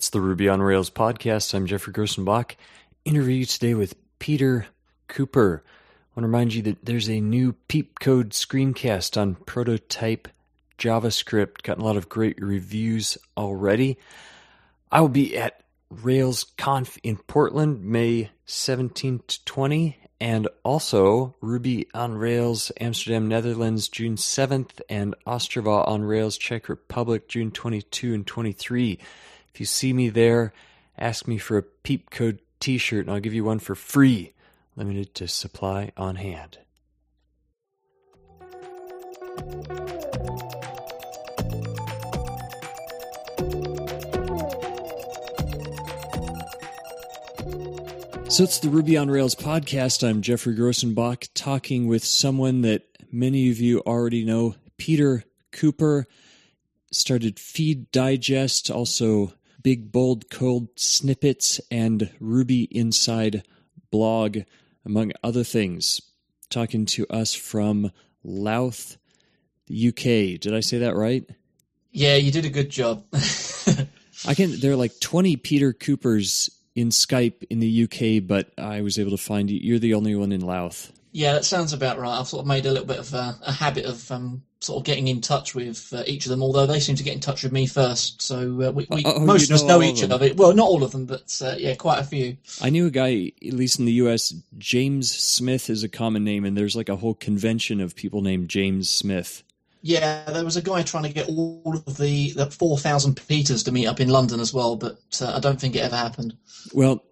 It's the Ruby on Rails podcast. I'm Geoffrey Grosenbach. Interview today with Peter Cooper. I want to remind you that there's a new Peep Code screencast on prototype JavaScript. Gotten a lot of great reviews already. I will be at RailsConf in Portland, May 17 to 20, and also Ruby on Rails Amsterdam, Netherlands, June 7th, and Ostrava on Rails Czech Republic, June 22 and 23. If you see me there, ask me for a Peep Code t shirt, and I'll give you one for free, limited to supply on hand. So it's the Ruby on Rails podcast. I'm Geoffrey Grosenbach talking with someone that many of you already know, Peter Cooper. Started Feed Digest, also Big Bold Code Snippets, and Ruby Inside blog, among other things. Talking to us from Louth, the UK. Did I say that right? Yeah, you did a good job. I can. There are like 20 Peter Coopers in Skype in the UK, but I was able to find you. You're the only one in Louth. Yeah, that sounds about right. I've sort of made a little bit of a, a habit of um, sort of getting in touch with uh, each of them, although they seem to get in touch with me first. So uh, we, we oh, most of us know, know each other. Well, not all of them, but uh, yeah, quite a few. I knew a guy, at least in the US, James Smith is a common name, and there's like a whole convention of people named James Smith. Yeah, there was a guy trying to get all of the, the 4,000 Peters to meet up in London as well, but uh, I don't think it ever happened. Well,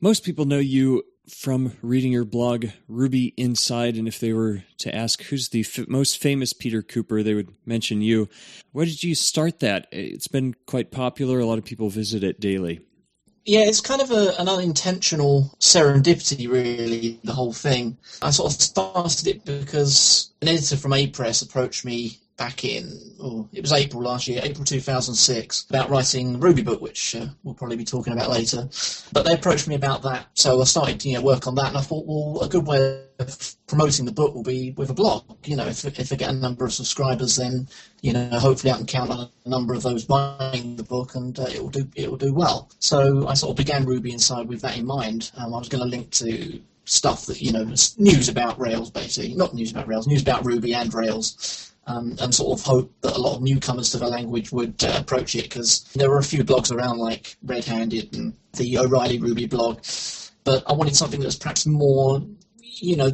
most people know you from reading your blog, Ruby Inside, and if they were to ask who's the f- most famous Peter Cooper, they would mention you. Why did you start that? It's been quite popular. A lot of people visit it daily. Yeah, it's kind of a, an unintentional serendipity, really, the whole thing. I sort of started it because an editor from Apress approached me back in, oh, it was April last year, April 2006, about writing Ruby book, which uh, we'll probably be talking about later. But they approached me about that, so I started you know, work on that, and I thought, well, a good way of promoting the book will be with a blog. You know, if, if I get a number of subscribers, then you know, hopefully I can count on a number of those buying the book, and uh, it will do it will do well. So I sort of began Ruby Inside with that in mind. Um, I was going to link to stuff that you know news about Rails, basically, not news about Rails, news about Ruby and Rails um, and sort of hope that a lot of newcomers to the language would uh, approach it because there were a few blogs around like Red Handed and the O'Reilly Ruby blog, but I wanted something that was perhaps more, you know,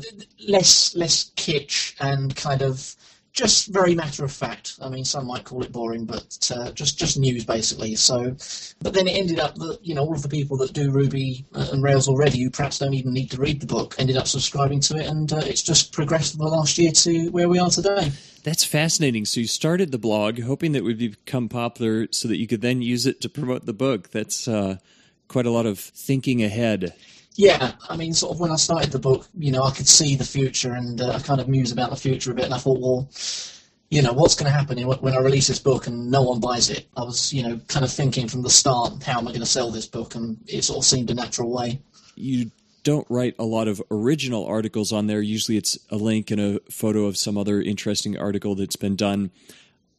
less less kitsch and kind of just very matter of fact. I mean, some might call it boring, but uh, just just news basically. So, but then it ended up that you know all of the people that do Ruby uh, and Rails already, who perhaps don't even need to read the book, ended up subscribing to it, and uh, it's just progressed in the last year to where we are today. That's fascinating. So you started the blog hoping that it would become popular, so that you could then use it to promote the book. That's uh, quite a lot of thinking ahead. Yeah, I mean, sort of when I started the book, you know, I could see the future and uh, I kind of muse about the future a bit, and I thought, well, you know, what's going to happen when I release this book and no one buys it? I was, you know, kind of thinking from the start, how am I going to sell this book? And it sort of seemed a natural way. You don't write a lot of original articles on there. Usually it's a link and a photo of some other interesting article that's been done.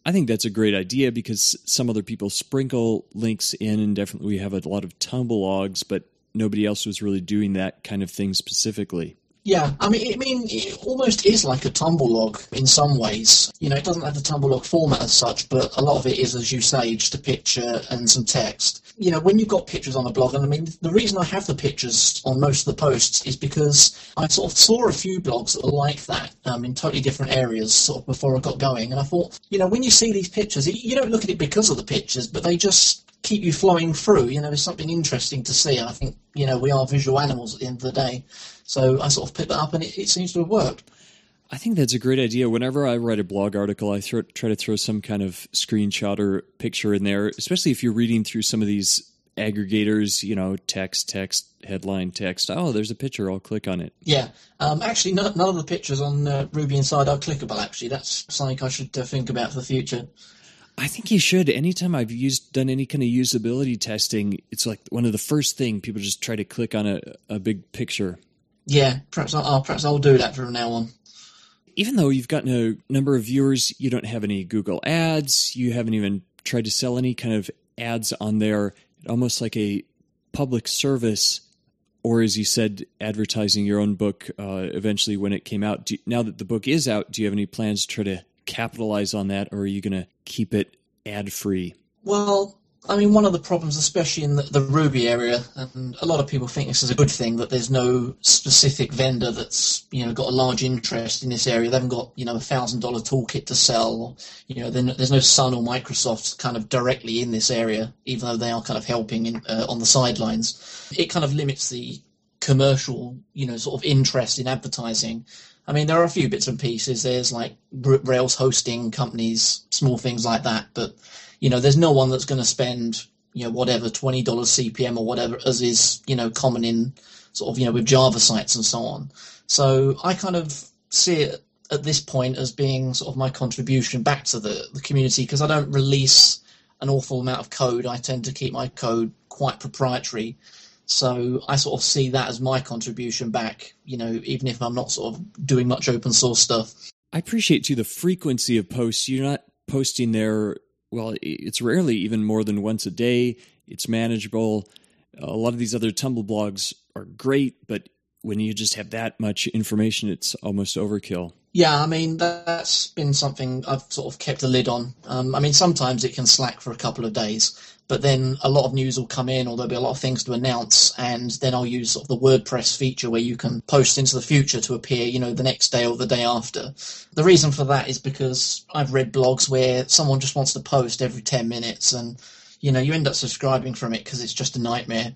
I think that's a great idea because some other people sprinkle links in, and definitely we have a lot of tumble logs, but nobody else was really doing that kind of thing specifically. Yeah, I mean, I mean, it almost is like a tumble log in some ways. You know, it doesn't have the tumble log format as such, but a lot of it is, as you say, just a picture and some text. You know, when you've got pictures on a blog, and I mean, the reason I have the pictures on most of the posts is because I sort of saw a few blogs that were like that um, in totally different areas sort of before I got going, and I thought, you know, when you see these pictures, you don't look at it because of the pictures, but they just keep you flowing through. You know, there's something interesting to see. And I think, you know, we are visual animals at the end of the day. So I sort of picked that up and it, it seems to have worked. I think that's a great idea. Whenever I write a blog article, I throw, try to throw some kind of screenshot or picture in there, especially if you're reading through some of these aggregators, you know, text, text, headline, text. Oh, there's a picture. I'll click on it. Yeah. Um, actually, none, none, of the pictures on uh, Ruby Inside are clickable, actually. That's something I should uh, think about for the future. I think you should. Anytime I've used done any kind of usability testing, it's like one of the first thing people just try to click on a, a big picture. Yeah, perhaps I'll perhaps I'll do that from now on. Even though you've gotten a number of viewers, you don't have any Google ads. You haven't even tried to sell any kind of ads on there. almost like a public service, or as you said, advertising your own book uh, eventually when it came out. Do, now that the book is out, do you have any plans to try to capitalize on that, or are you going to keep it ad free? Well, I mean, one of the problems, especially in the, the, Ruby area, and a lot of people think this is a good thing that there's no specific vendor that's you know got a large interest in this area. They haven't got you know a thousand dollar toolkit to sell. You know, there's no Sun or Microsoft kind of directly in this area, even though they are kind of helping in, uh, on the sidelines. It kind of limits the commercial, you know, sort of interest in advertising. I mean, there are a few bits and pieces. There's like Rails hosting companies, small things like that, but you know, there's no one that's going to spend, you know, whatever, $20 CPM or whatever, as is, you know, common in sort of, you know, with Java sites and so on. So I kind of see it at this point as being sort of my contribution back to the, the community because I don't release an awful amount of code. I tend to keep my code quite proprietary. So I sort of see that as my contribution back, you know, even if I'm not sort of doing much open source stuff. I appreciate too the frequency of posts. You're not posting there well, it's rarely even more than once a day. It's manageable. A lot of these other Tumble blogs are great, but when you just have that much information, it's almost overkill. Yeah, I mean that's been something I've sort of kept a lid on. Um, I mean sometimes it can slack for a couple of days, but then a lot of news will come in or there'll be a lot of things to announce and then I'll use sort of the WordPress feature where you can post into the future to appear, you know, the next day or the day after. The reason for that is because I've read blogs where someone just wants to post every 10 minutes and, you know, you end up subscribing from it because it's just a nightmare.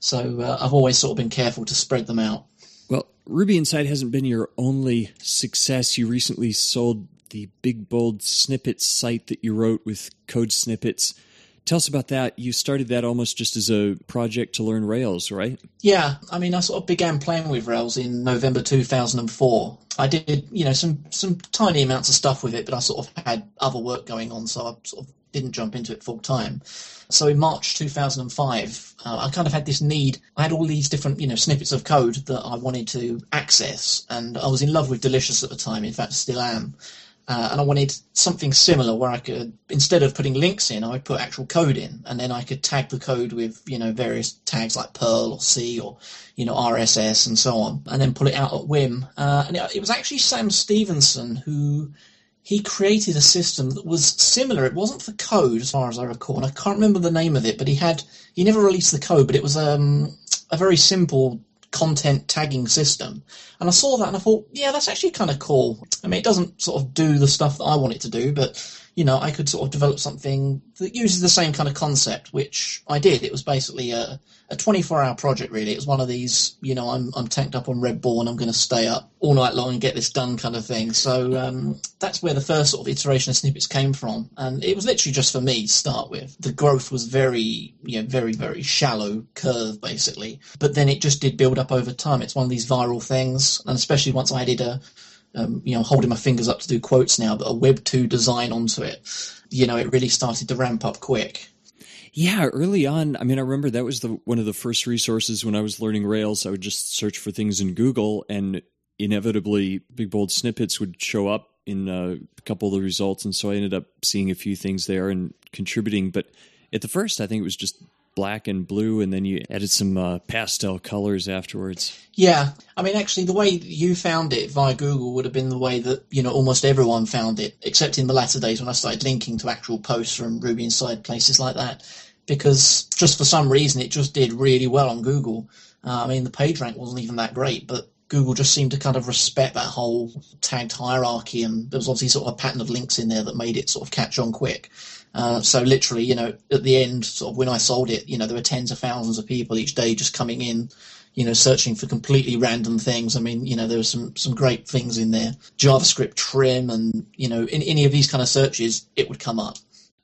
So uh, I've always sort of been careful to spread them out. Well, Ruby Inside hasn't been your only success. You recently sold the Big Bold Snippets site that you wrote with code snippets Tell us about that. You started that almost just as a project to learn Rails, right? Yeah, I mean, I sort of began playing with Rails in November 2004. I did, you know, some some tiny amounts of stuff with it, but I sort of had other work going on, so I sort of didn't jump into it full time. So in March 2005, uh, I kind of had this need. I had all these different, you know, snippets of code that I wanted to access, and I was in love with Delicious at the time. In fact, still am. Uh, and I wanted something similar where I could, instead of putting links in, I would put actual code in, and then I could tag the code with, you know, various tags like Perl or C or, you know, RSS and so on, and then pull it out at whim. Uh, and it, it, was actually Sam Stephenson who he created a system that was similar. It wasn't for code, as far as I recall, and I can't remember the name of it, but he had he never released the code, but it was um, a very simple content tagging system. And I saw that and I thought, yeah, that's actually kind of cool. I mean, it doesn't sort of do the stuff that I want it to do, but you know, I could sort of develop something that uses the same kind of concept, which I did. It was basically a, a 24 hour project, really. It was one of these, you know, I'm, I'm tanked up on Red Bull and I'm going to stay up all night long and get this done kind of thing. So um, that's where the first sort of iteration of snippets came from. And it was literally just for me to start with. The growth was very, you know, very, very shallow curve, basically. But then it just did build up over time. It's one of these viral things. And especially once I added a, um, you know, holding my fingers up to do quotes now, but a Web 2 design onto it, you know, it really started to ramp up quick. Yeah, early on, I mean, I remember that was the one of the first resources when I was learning Rails. I would just search for things in Google, and inevitably, big bold snippets would show up in uh, a couple of the results, and so I ended up seeing a few things there and contributing. But at the first, I think it was just black and blue, and then you added some uh, pastel colors afterwards. Yeah, I mean, actually, the way you found it via Google would have been the way that you know almost everyone found it, except in the latter days when I started linking to actual posts from Ruby Inside places like that, because just for some reason it just did really well on Google. Uh, I mean, the page rank wasn't even that great, but Google just seemed to kind of respect that whole tagged hierarchy, and there was obviously sort of a pattern of links in there that made it sort of catch on quick. Uh, so literally, you know, at the end, sort of when I sold it, you know, there were tens of thousands of people each day just coming in, you know, searching for completely random things. I mean, you know, there were some some great things in there, JavaScript trim, and you know, in any of these kind of searches, it would come up.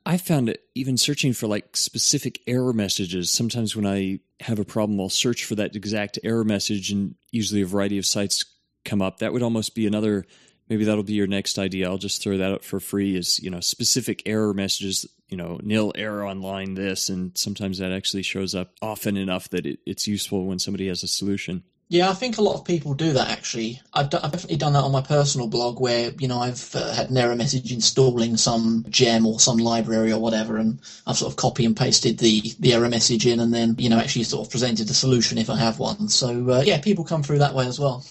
I found it even searching for like specific error messages. Sometimes when I have a problem, I'll search for that exact error message, and usually a variety of sites come up. That would almost be another maybe that'll be your next idea. I'll just throw that up for free is, you know, specific error messages, you know, nil error on line this. And sometimes that actually shows up often enough that it, it's useful when somebody has a solution. Yeah, I think a lot of people do that actually. I've, d- I've definitely done that on my personal blog where, you know, I've uh, had an error message installing some gem or some library or whatever, and I've sort of copy and pasted the, the error message in and then, you know, actually sort of presented a solution if I have one. So, uh, yeah, people come through that way as well.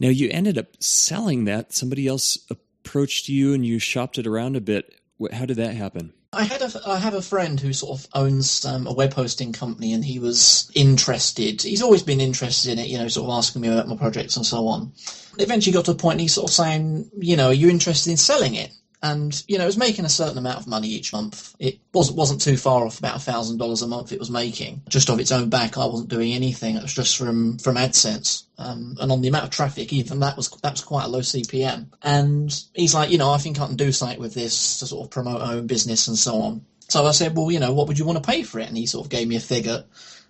Now, you ended up selling that. Somebody else approached you and you shopped it around a bit. How did that happen? I had a I have a friend who sort of owns um, a web hosting company, and he was interested. He's always been interested in it, you know, sort of asking me about my projects and so on. Eventually, got to a point, he's sort of saying, you know, are you interested in selling it? And you know it was making a certain amount of money each month. It wasn't wasn't too far off about thousand dollars a month. It was making just off its own back. I wasn't doing anything. It was just from from AdSense, um, and on the amount of traffic, even that was that was quite a low CPM. And he's like, you know, I think I can do something with this to sort of promote our own business and so on. So I said, well, you know, what would you want to pay for it? And he sort of gave me a figure.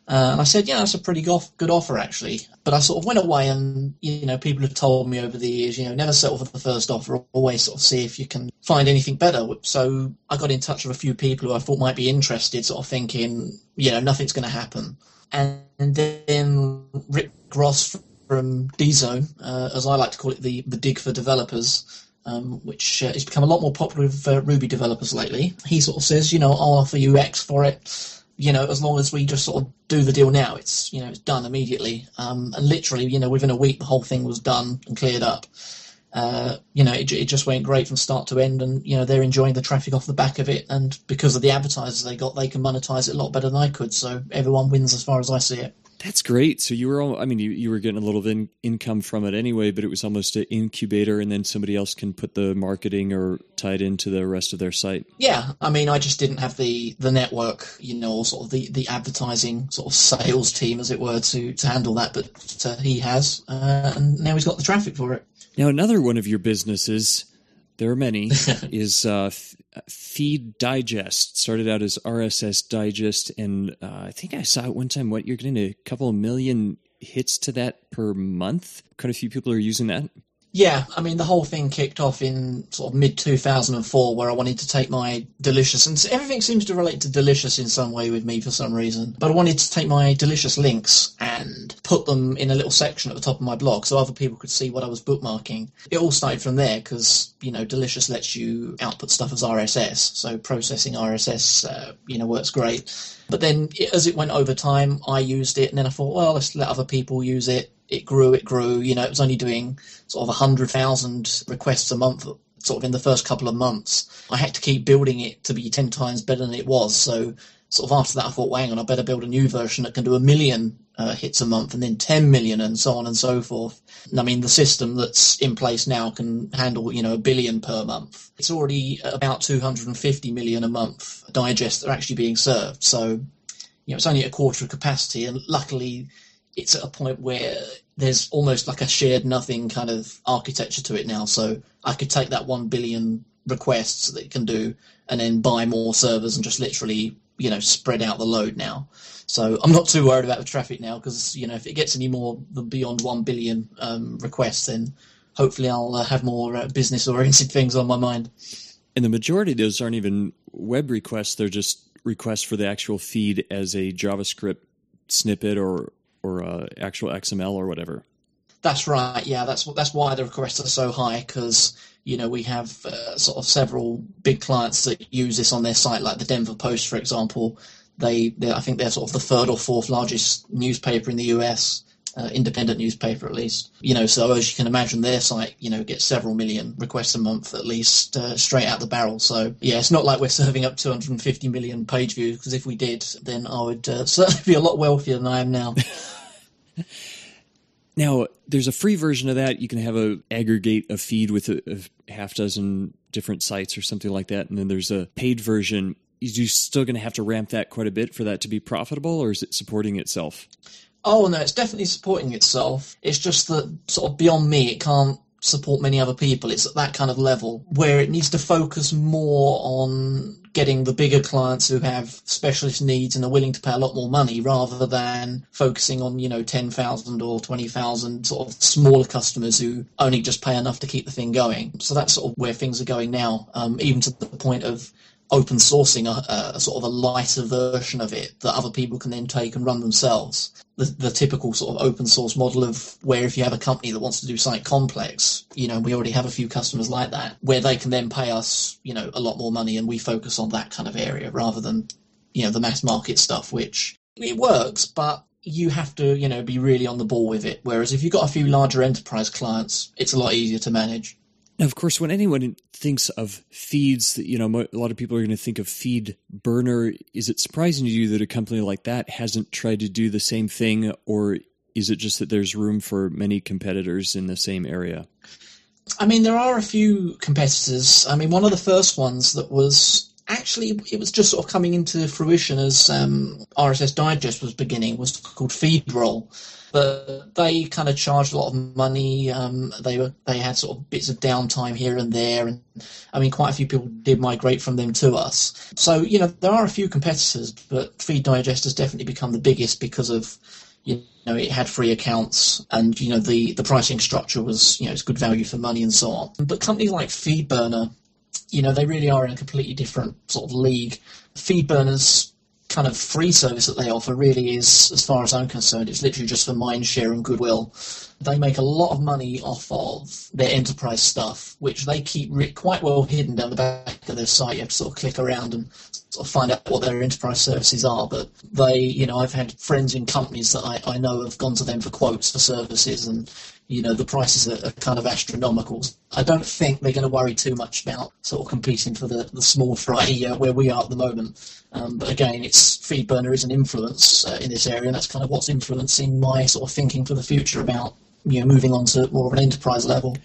Uh, and I said, yeah, that's a pretty good offer, actually. But I sort of went away and, you know, people have told me over the years, you know, never settle for the first offer, always sort of see if you can find anything better. So I got in touch with a few people who I thought might be interested, sort of thinking, you know, nothing's going to happen. And then Rick Ross from DZone, uh, as I like to call it, the, the dig for developers, um, which uh, has become a lot more popular with uh, Ruby developers lately. He sort of says, you know, I'll offer you X for it you know, as long as we just sort of do the deal now, it's you know it's done immediately. Um, and literally, you know, within a week, the whole thing was done and cleared up. Uh, you know, it, it just went great from start to end, and you know they're enjoying the traffic off the back of it, and because of the advertisers they got, they can monetize it a lot better than I could. So everyone wins as far as I see it. That's great. So you were, all, I mean, you, you were getting a little bit in, income from it anyway, but it was almost an incubator, and then somebody else can put the marketing or tie it into the rest of their site. Yeah, I mean, I just didn't have the the network, you know, sort of the, the advertising sort of sales team, as it were, to to handle that. But uh, he has, uh, and now he's got the traffic for it. Now, another one of your businesses there are many, is uh, Feed Digest. Started out as RSS Digest, and uh, I think I saw it one time. What you're getting a couple of million hits to that per month. Quite a few people are using that. Yeah, I mean the whole thing kicked off in sort of mid 2004, where I wanted to take my delicious, and everything seems to relate to delicious in some way with me for some reason. But I wanted to take my delicious links and put them in a little section at the top of my blog, so other people could see what I was bookmarking. It all started from there because you know delicious lets you output stuff as RSS, so processing RSS, uh, you know, works great. But then as it went over time, I used it, and then I thought, well, let's let other people use it it grew, it grew. You know, it was only doing sort of 100,000 requests a month, sort of in the first couple of months. I had to keep building it to be 10 times better than it was. So, sort of after that, I thought, well, hang on, I better build a new version that can do a million uh, hits a month and then 10 million and so on and so forth. I mean, the system that's in place now can handle, you know, a billion per month. It's already about 250 million a month digest that are actually being served. So, you know, it's only a quarter of capacity. And luckily, it's at a point where there's almost like a shared nothing kind of architecture to it now. So I could take that one billion requests that it can do and then buy more servers and just literally, you know, spread out the load now. So I'm not too worried about the traffic now because, you know, if it gets any more than beyond 1 billion um, requests, then hopefully I'll uh, have more uh, business oriented things on my mind. And the majority of those aren't even web requests, they're just requests for the actual feed as a JavaScript snippet or or uh, actual XML or whatever. That's right. Yeah, that's that's why the requests are so high because you know we have uh, sort of several big clients that use this on their site, like the Denver Post, for example. They, I think they're sort of the third or fourth largest newspaper in the US, uh, independent newspaper at least. You know, so as you can imagine, their site, you know, gets several million requests a month at least uh, straight out the barrel. So yeah, it's not like we're serving up 250 million page views because if we did, then I would uh, certainly be a lot wealthier than I am now. now, there's a free version of that. You can have a aggregate a feed with a, a half dozen different sites or something like that, and then there's a paid version. Is you still going to have to ramp that quite a bit for that to be profitable, or is it supporting itself? Oh no, it's definitely supporting itself. It's just that sort of beyond me, it can't support many other people. It's at that kind of level where it needs to focus more on getting the bigger clients who have specialist needs and are willing to pay a lot more money rather than focusing on, you know, 10,000 or 20,000 sort of smaller customers who only just pay enough to keep the thing going. So that's sort of where things are going now, um, even to the point of open sourcing a, a, sort of a lighter version of it that other people can then take and run themselves. The, the typical sort of open source model of where if you have a company that wants to do something complex, you know, we already have a few customers like that, where they can then pay us, you know, a lot more money and we focus on that kind of area rather than, you know, the mass market stuff, which it works, but you have to, you know, be really on the ball with it. Whereas if you've got a few larger enterprise clients, it's a lot easier to manage. Now, of course, when anyone thinks of feeds, you know, a lot of people are going to think of feed burner. Is it surprising to you that a company like that hasn't tried to do the same thing, or is it just that there's room for many competitors in the same area? I mean, there are a few competitors. I mean, one of the first ones that was actually it was just sort of coming into fruition as um, RSS Digest was beginning was called FeedRoll but they kind of charged a lot of money. Um, they were they had sort of bits of downtime here and there, and I mean, quite a few people did migrate from them to us. So you know, there are a few competitors, but Feed Digest has definitely become the biggest because of you know it had free accounts and you know the the pricing structure was you know it's good value for money and so on. But companies like FeedBurner, you know, they really are in a completely different sort of league. FeedBurners kind of free service that they offer really is, as far as I'm concerned, it's literally just for mindshare and goodwill. They make a lot of money off of their enterprise stuff, which they keep quite well hidden down the back of their site. You have to sort of click around and sort of find out what their enterprise services are. But they, you know, I've had friends in companies that I, I know have gone to them for quotes for services and you know, the prices are, are, kind of astronomical. I don't think they're going to worry too much about sort of competing for the, the small fry uh, where we are at the moment. Um, but again, it's FeedBurner is an influence uh, in this area, and that's kind of what's influencing my sort of thinking for the future about you know moving on to more of an enterprise level.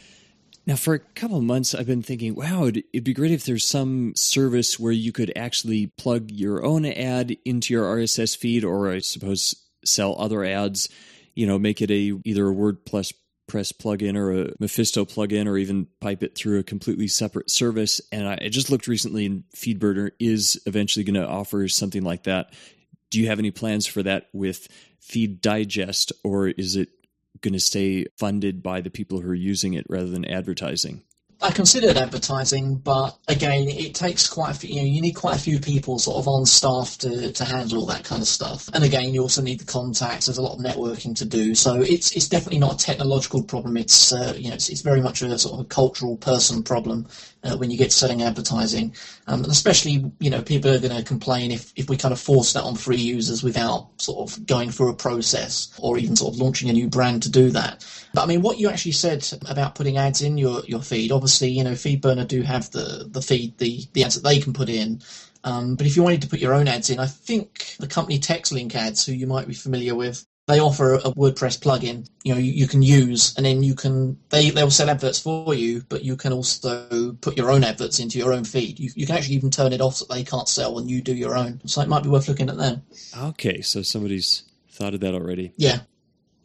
Now, for a couple of months, I've been thinking, wow, it'd, it'd, be great if there's some service where you could actually plug your own ad into your RSS feed, or I suppose sell other ads. You know, make it a either a WordPress Press plugin or a Mephisto plugin or even pipe it through a completely separate service. And I just looked recently, and FeedBurner is eventually going to offer something like that. Do you have any plans for that with Feed Digest, or is it going to stay funded by the people who are using it rather than advertising? I considered advertising, but again, it takes quite a few, you know, you need quite a few people sort of on staff to, to handle all that kind of stuff. And again, you also need the contacts. There's a lot of networking to do. So it's, it's definitely not a technological problem. It's, uh, you know, it's, it's very much a sort of a cultural person problem uh, when you get selling advertising. Um, especially, you know, people are going to complain if, if we kind of force that on free users without sort of going through a process or even sort of launching a new brand to do that. But I mean, what you actually said about putting ads in your, your feed, obviously, you know, FeedBurner do have the, the feed, the, the ads that they can put in. Um, but if you wanted to put your own ads in, I think the company TextLink Ads, who you might be familiar with, they offer a WordPress plugin. You know, you, you, can use, and then you can they they'll sell adverts for you, but you can also put your own adverts into your own feed. You, you can actually even turn it off so they can't sell, and you do your own. So it might be worth looking at them. Okay, so somebody's thought of that already. Yeah.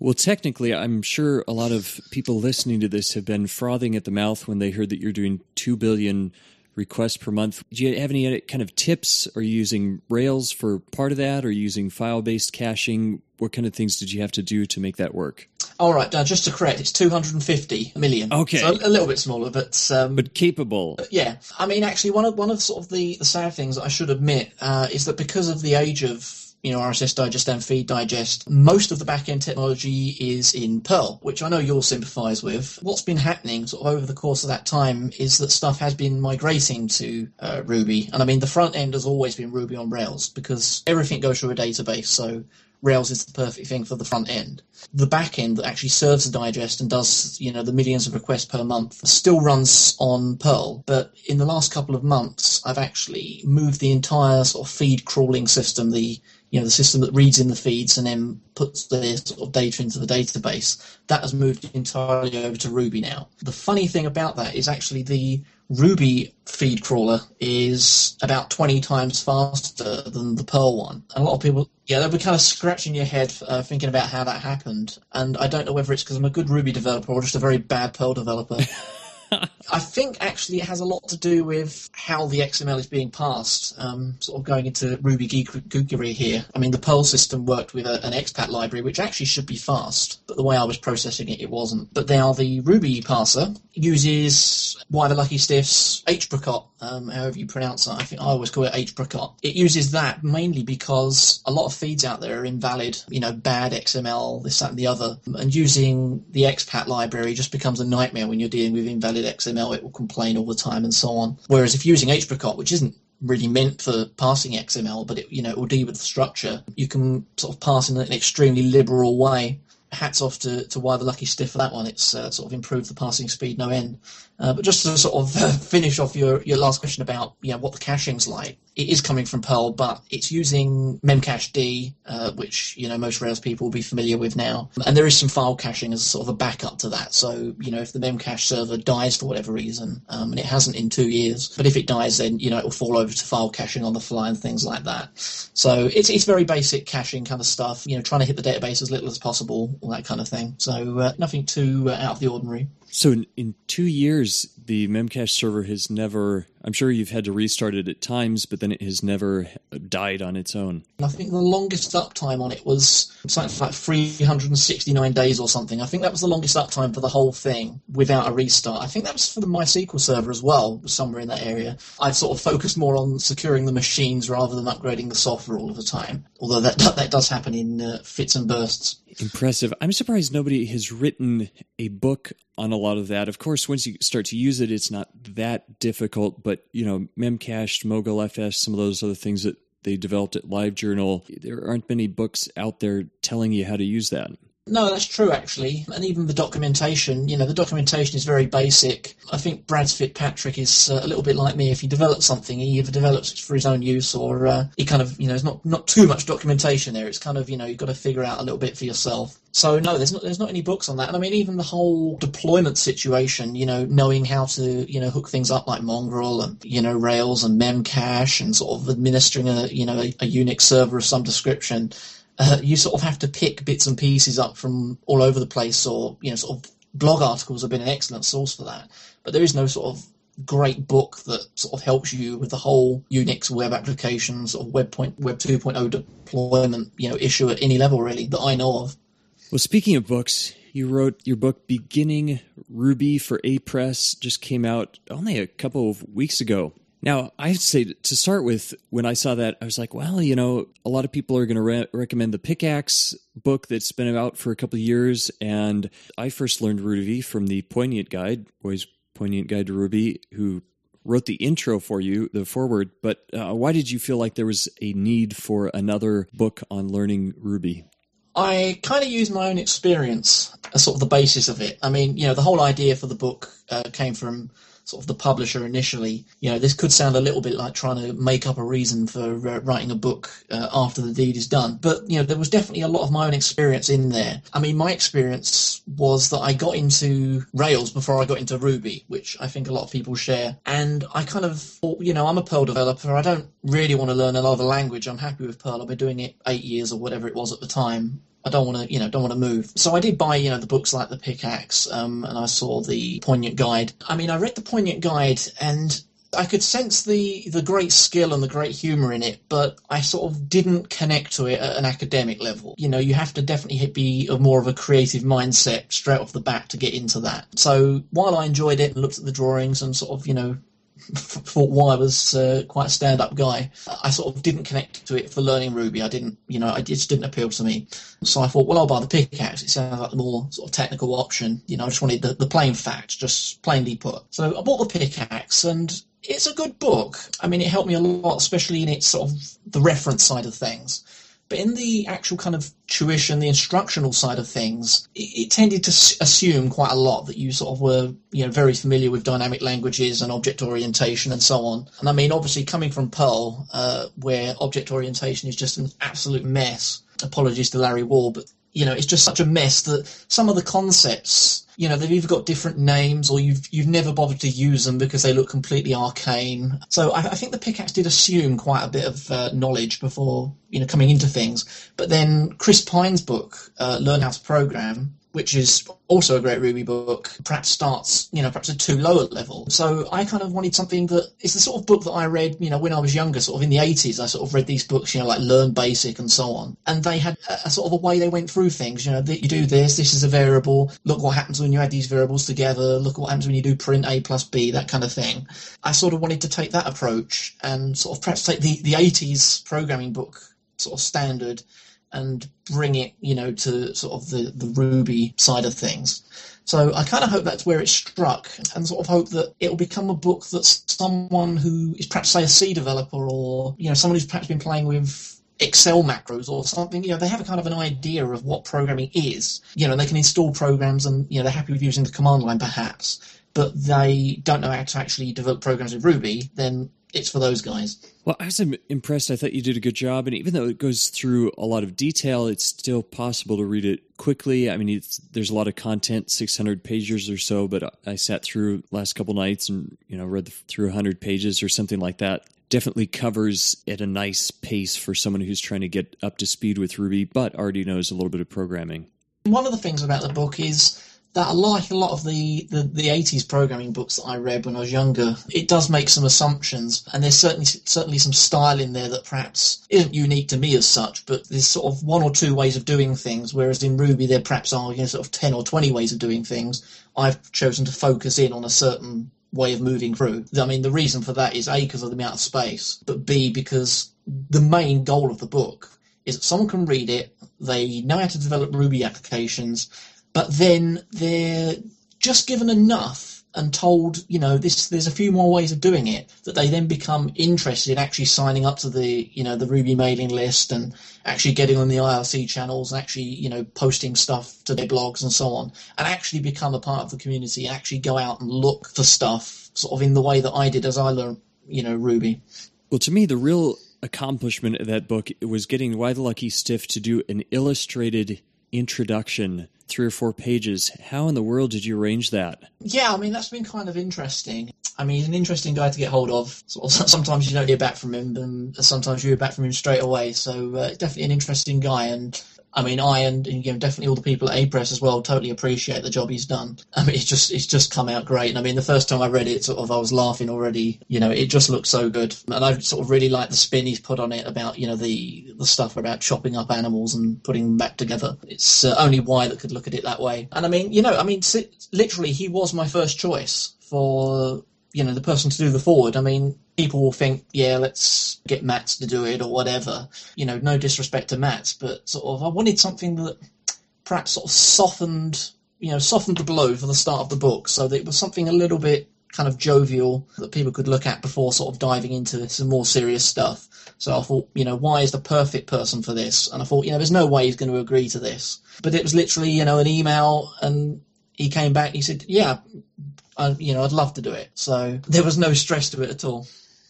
Well, technically, I'm sure a lot of people listening to this have been frothing at the mouth when they heard that you're doing 2 billion requests per month. Do you have any kind of tips? Are you using Rails for part of that? Or using file based caching? What kind of things did you have to do to make that work? All right, uh, just to correct, it's 250 million. Okay, so a, little bit smaller, but um, but capable. Yeah, I mean, actually, one of one of sort of the, the sad things I should admit uh, is that because of the age of you know, RSS Digest and Feed Digest, most of the back-end technology is in Perl, which I know you'll sympathize with. What's been happening sort of over the course of that time is that stuff has been migrating to uh, Ruby. And I mean, the front end has always been Ruby on Rails because everything goes through a database. So Rails is the perfect thing for the front end. The back end that actually serves the digest and does, you know, the millions of requests per month still runs on Perl. But in the last couple of months, I've actually moved the entire sort of feed crawling system, the you know, the system that reads in the feeds and then puts the sort of data into the database, that has moved entirely over to Ruby now. The funny thing about that is actually the Ruby feed crawler is about 20 times faster than the Perl one. And a lot of people, yeah, they'll be kind of scratching your head uh, thinking about how that happened. And I don't know whether it's because I'm a good Ruby developer or just a very bad Perl developer. I think actually it has a lot to do with how the XML is being passed. Um, sort of going into Ruby geekery here. I mean, the Perl system worked with a, an expat library, which actually should be fast, but the way I was processing it, it wasn't. But now the Ruby parser uses Why the Lucky Stiff's Hpricot um, however you pronounce it. I think I always call it Apricot. It uses that mainly because a lot of feeds out there are invalid, you know, bad XML, this, that, and the other. And using the expat library just becomes a nightmare when you're dealing with invalid XML. It will complain all the time and so on. Whereas if you're using Apricot, which isn't really meant for passing XML, but it, you know, it will deal with the structure. You can sort of pass in an extremely liberal way hats off to, to Why the Lucky Stiff for that one. It's uh, sort of improved the passing speed no end. Uh, but just to sort of finish off your, your last question about you know, what the caching's like, it is coming from Perl, but it's using memcached, uh, which you know most Rails people will be familiar with now. And there is some file caching as sort of a backup to that. So you know if the memcache server dies for whatever reason, um, and it hasn't in two years, but if it dies, then you know it will fall over to file caching on the fly and things like that. So it's it's very basic caching kind of stuff. You know, trying to hit the database as little as possible, all that kind of thing. So uh, nothing too uh, out of the ordinary. So in, in, two years, the Memcache server has never. I'm sure you've had to restart it at times, but then it has never died on its own. I think the longest uptime on it was something like 369 days or something. I think that was the longest uptime for the whole thing without a restart. I think that was for the MySQL server as well, somewhere in that area. I've sort of focused more on securing the machines rather than upgrading the software all of the time. Although that that does happen in uh, fits and bursts. Impressive. I'm surprised nobody has written a book on a lot of that. Of course, once you start to use it, it's not that difficult, but you know, Memcached, MogileFS, some of those other things that they developed at LiveJournal, there aren't many books out there telling you how to use that. No, that's true actually, and even the documentation. You know, the documentation is very basic. I think Brad Fitzpatrick is uh, a little bit like me. If he develops something, he either develops it for his own use, or uh, he kind of, you know, there's not not too much documentation there. It's kind of, you know, you've got to figure out a little bit for yourself. So no, there's not there's not any books on that. And I mean, even the whole deployment situation, you know, knowing how to you know hook things up like Mongrel and you know Rails and Memcache and sort of administering a you know a, a Unix server of some description uh, you sort of have to pick bits and pieces up from all over the place, or you know, sort of blog articles have been an excellent source for that. But there is no sort of great book that sort of helps you with the whole Unix web applications or web point web 2.0 deployment, you know, issue at any level really that I know of. Well, speaking of books, you wrote your book Beginning Ruby for Apress just came out only a couple of weeks ago. Now, I have to say, to start with, when I saw that, I was like, well, you know, a lot of people are going to re- recommend the Pickaxe book that's been out for a couple of years. And I first learned Ruby from the Poignant Guide, Boy's Poignant Guide to Ruby, who wrote the intro for you, the foreword. But uh, why did you feel like there was a need for another book on learning Ruby? I kind of use my own experience as sort of the basis of it. I mean, you know, the whole idea for the book uh, came from sort of the publisher initially. You know, this could sound a little bit like trying to make up a reason for uh, writing a book uh, after the deed is done. But, you know, there was definitely a lot of my own experience in there. I mean, my experience was that I got into Rails before I got into Ruby, which I think a lot of people share. And I kind of thought, you know, I'm a Perl developer. I don't really want to learn another language. I'm happy with Perl. I've been doing it eight years or whatever it was at the time. I don't want to, you know, don't want to move. So I did buy, you know, the books like the Pickaxe, um, and I saw the Poignant Guide. I mean, I read the Poignant Guide, and I could sense the the great skill and the great humor in it, but I sort of didn't connect to it at an academic level. You know, you have to definitely be of more of a creative mindset straight off the bat to get into that. So while I enjoyed it and looked at the drawings and sort of, you know, thought why was uh, quite a stand-up guy. I sort of didn't connect to it for learning Ruby. I didn't, you know, it just didn't appeal to me. So I thought, well, I'll buy the pickaxe. It sounds like the more sort of technical option. You know, I just wanted the, the plain facts, just plainly put. So I bought the pickaxe, and it's a good book. I mean, it helped me a lot, especially in its sort of the reference side of things. But in the actual kind of tuition, the instructional side of things, it, it, tended to assume quite a lot that you sort of were, you know, very familiar with dynamic languages and object orientation and so on. And I mean, obviously coming from Perl, uh, where object orientation is just an absolute mess. Apologies to Larry Wall, but you know, it's just such a mess that some of the concepts you know they've either got different names or you've you've never bothered to use them because they look completely arcane. So I, I think the pickaxe did assume quite a bit of uh, knowledge before you know coming into things. But then Chris Pine's book, uh, Learn How to Program, which is also a great Ruby book, perhaps starts, you know, perhaps at too lower level. So I kind of wanted something that is the sort of book that I read, you know, when I was younger, sort of in the 80s. I sort of read these books, you know, like Learn Basic and so on. And they had a, a sort of a way they went through things, you know, that you do this, this is a variable, look what happens when you add these variables together, look what happens when you do print A plus B, that kind of thing. I sort of wanted to take that approach and sort of perhaps take the, the 80s programming book sort of standard and bring it, you know, to sort of the, the Ruby side of things. So I kind of hope that's where it struck, and sort of hope that it will become a book that someone who is perhaps say a C developer or you know someone who's perhaps been playing with Excel macros or something, you know, they have a kind of an idea of what programming is. You know, they can install programs and you know they're happy with using the command line perhaps, but they don't know how to actually develop programs with Ruby. Then it's for those guys. Well, I was impressed. I thought you did a good job, and even though it goes through a lot of detail, it's still possible to read it quickly. I mean, there's a lot of content, 600 pages or so, but uh, I sat through last couple nights and you know read through 100 pages or something like that. Definitely covers at a nice pace for someone who's trying to get up to speed with Ruby, but already knows a little bit of programming. One of the things about the book is that like a lot of the, the, the 80s programming books that I read when I was younger, it does make some assumptions, and there's certainly certainly some style in there that perhaps isn't unique to me as such, but there's sort of one or two ways of doing things, whereas in Ruby there perhaps are you know, sort of 10 or 20 ways of doing things. I've chosen to focus in on a certain way of moving through. I mean, the reason for that is A, because of the amount of space, but B, because the main goal of the book is that someone can read it, they know how to develop Ruby applications, but then they're just given enough and told, you know, this there's a few more ways of doing it that they then become interested in actually signing up to the, you know, the Ruby mailing list and actually getting on the IRC channels and actually, you know, posting stuff to their blogs and so on and actually become a part of the community and actually go out and look for stuff sort of in the way that I did as I learned, you know, Ruby. Well, to me, the real accomplishment of that book was getting Why the Lucky Stiff to do an illustrated introduction three or four pages. How in the world did you arrange that? Yeah, I mean that's been kind of interesting. I mean, he's an interesting guy to get hold of. Sometimes you don't hear back from him, and sometimes you hear back from him straight away. So uh, definitely an interesting guy, and I mean, I and, you know, definitely all the people at Apress as well totally appreciate the job he's done. I mean, it's just it's just come out great. And I mean, the first time I read it, sort of, I was laughing already. You know, it just looks so good, and I sort of really like the spin he's put on it about you know the the stuff about chopping up animals and putting them back together. It's uh, only why that could look at it that way. And I mean, you know, I mean, literally, he was my first choice for you know the person to do the forward. I mean, people will think, yeah, let's get Mats to do it or whatever. You know, no disrespect to Mats, but sort of I wanted something that perhaps sort of softened, you know, softened the blow for the start of the book, so that it was something a little bit kind of jovial that people could look at before sort of diving into some more serious stuff. So I thought, you know, why is the perfect person for this? And I thought, you know, there's no way he's going to agree to this. But it was literally, you know, an email and he came back. He said, yeah, I, you know, I'd love to do it. So there was no stress to it at all.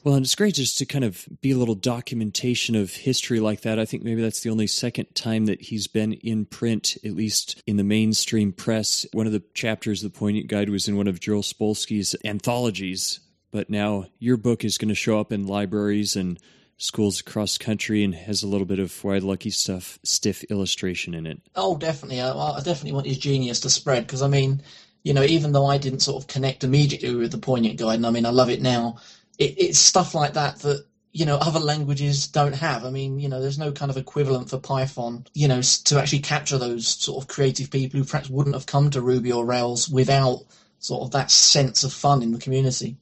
Well, and it's great just to kind of be a little documentation of history like that. I think maybe that's the only second time that he's been in print, at least in the mainstream press. One of the chapters of the Poignant Guide was in one of Joel Spolsky's anthologies, but now your book is going to show up in libraries and schools across country and has a little bit of Why Lucky stuff, stiff illustration in it. Oh, definitely. I, I definitely want his genius to spread because, I mean, you know, even though I didn't sort of connect immediately with the Poignant Guide, and I mean, I love it now, it, it's stuff like that that you know other languages don't have. I mean, you know, there's no kind of equivalent for Python, you know, to actually capture those sort of creative people who perhaps wouldn't have come to Ruby or Rails without sort of that sense of fun in the community.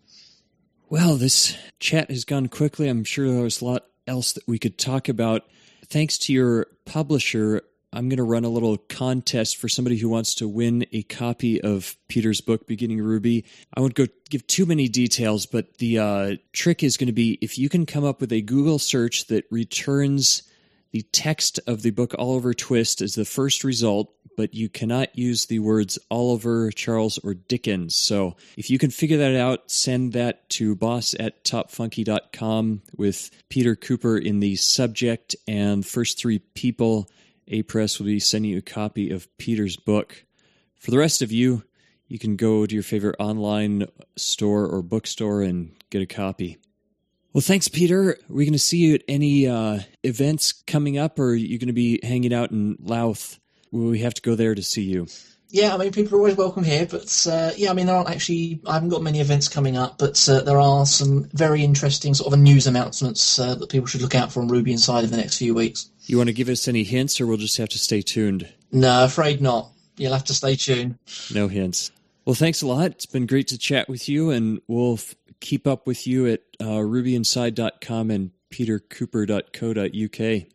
Well, this chat has gone quickly. I'm sure there's a lot else that we could talk about. Thanks to your publisher, I'm going to run a little contest for somebody who wants to win a copy of Peter's book, Beginning Ruby. I won't go give too many details, but the uh, trick is going to be if you can come up with a Google search that returns the text of the book Oliver Twist as the first result, but you cannot use the words Oliver, Charles, or Dickens. So if you can figure that out, send that to boss at topfunky.com with Peter Cooper in the subject and first three people Apress will be sending you a copy of Peter's book. For the rest of you, you can go to your favorite online store or bookstore and get a copy. Well, thanks, Peter. Are we going to see you at any uh, events coming up, or are you going to be hanging out in Louth? Will we have to go there to see you? Yeah, I mean, people are always welcome here, but uh, yeah, I mean, there aren't actually, I haven't got many events coming up, but uh, there are some very interesting sort of news announcements uh, that people should look out for on Ruby Inside in the next few weeks. You want to give us any hints, or we'll just have to stay tuned? No, afraid not. You'll have to stay tuned. No hints. Well, thanks a lot. It's been great to chat with you, and we'll f- keep up with you at uh, rubyinside.com and petercooper.co.uk.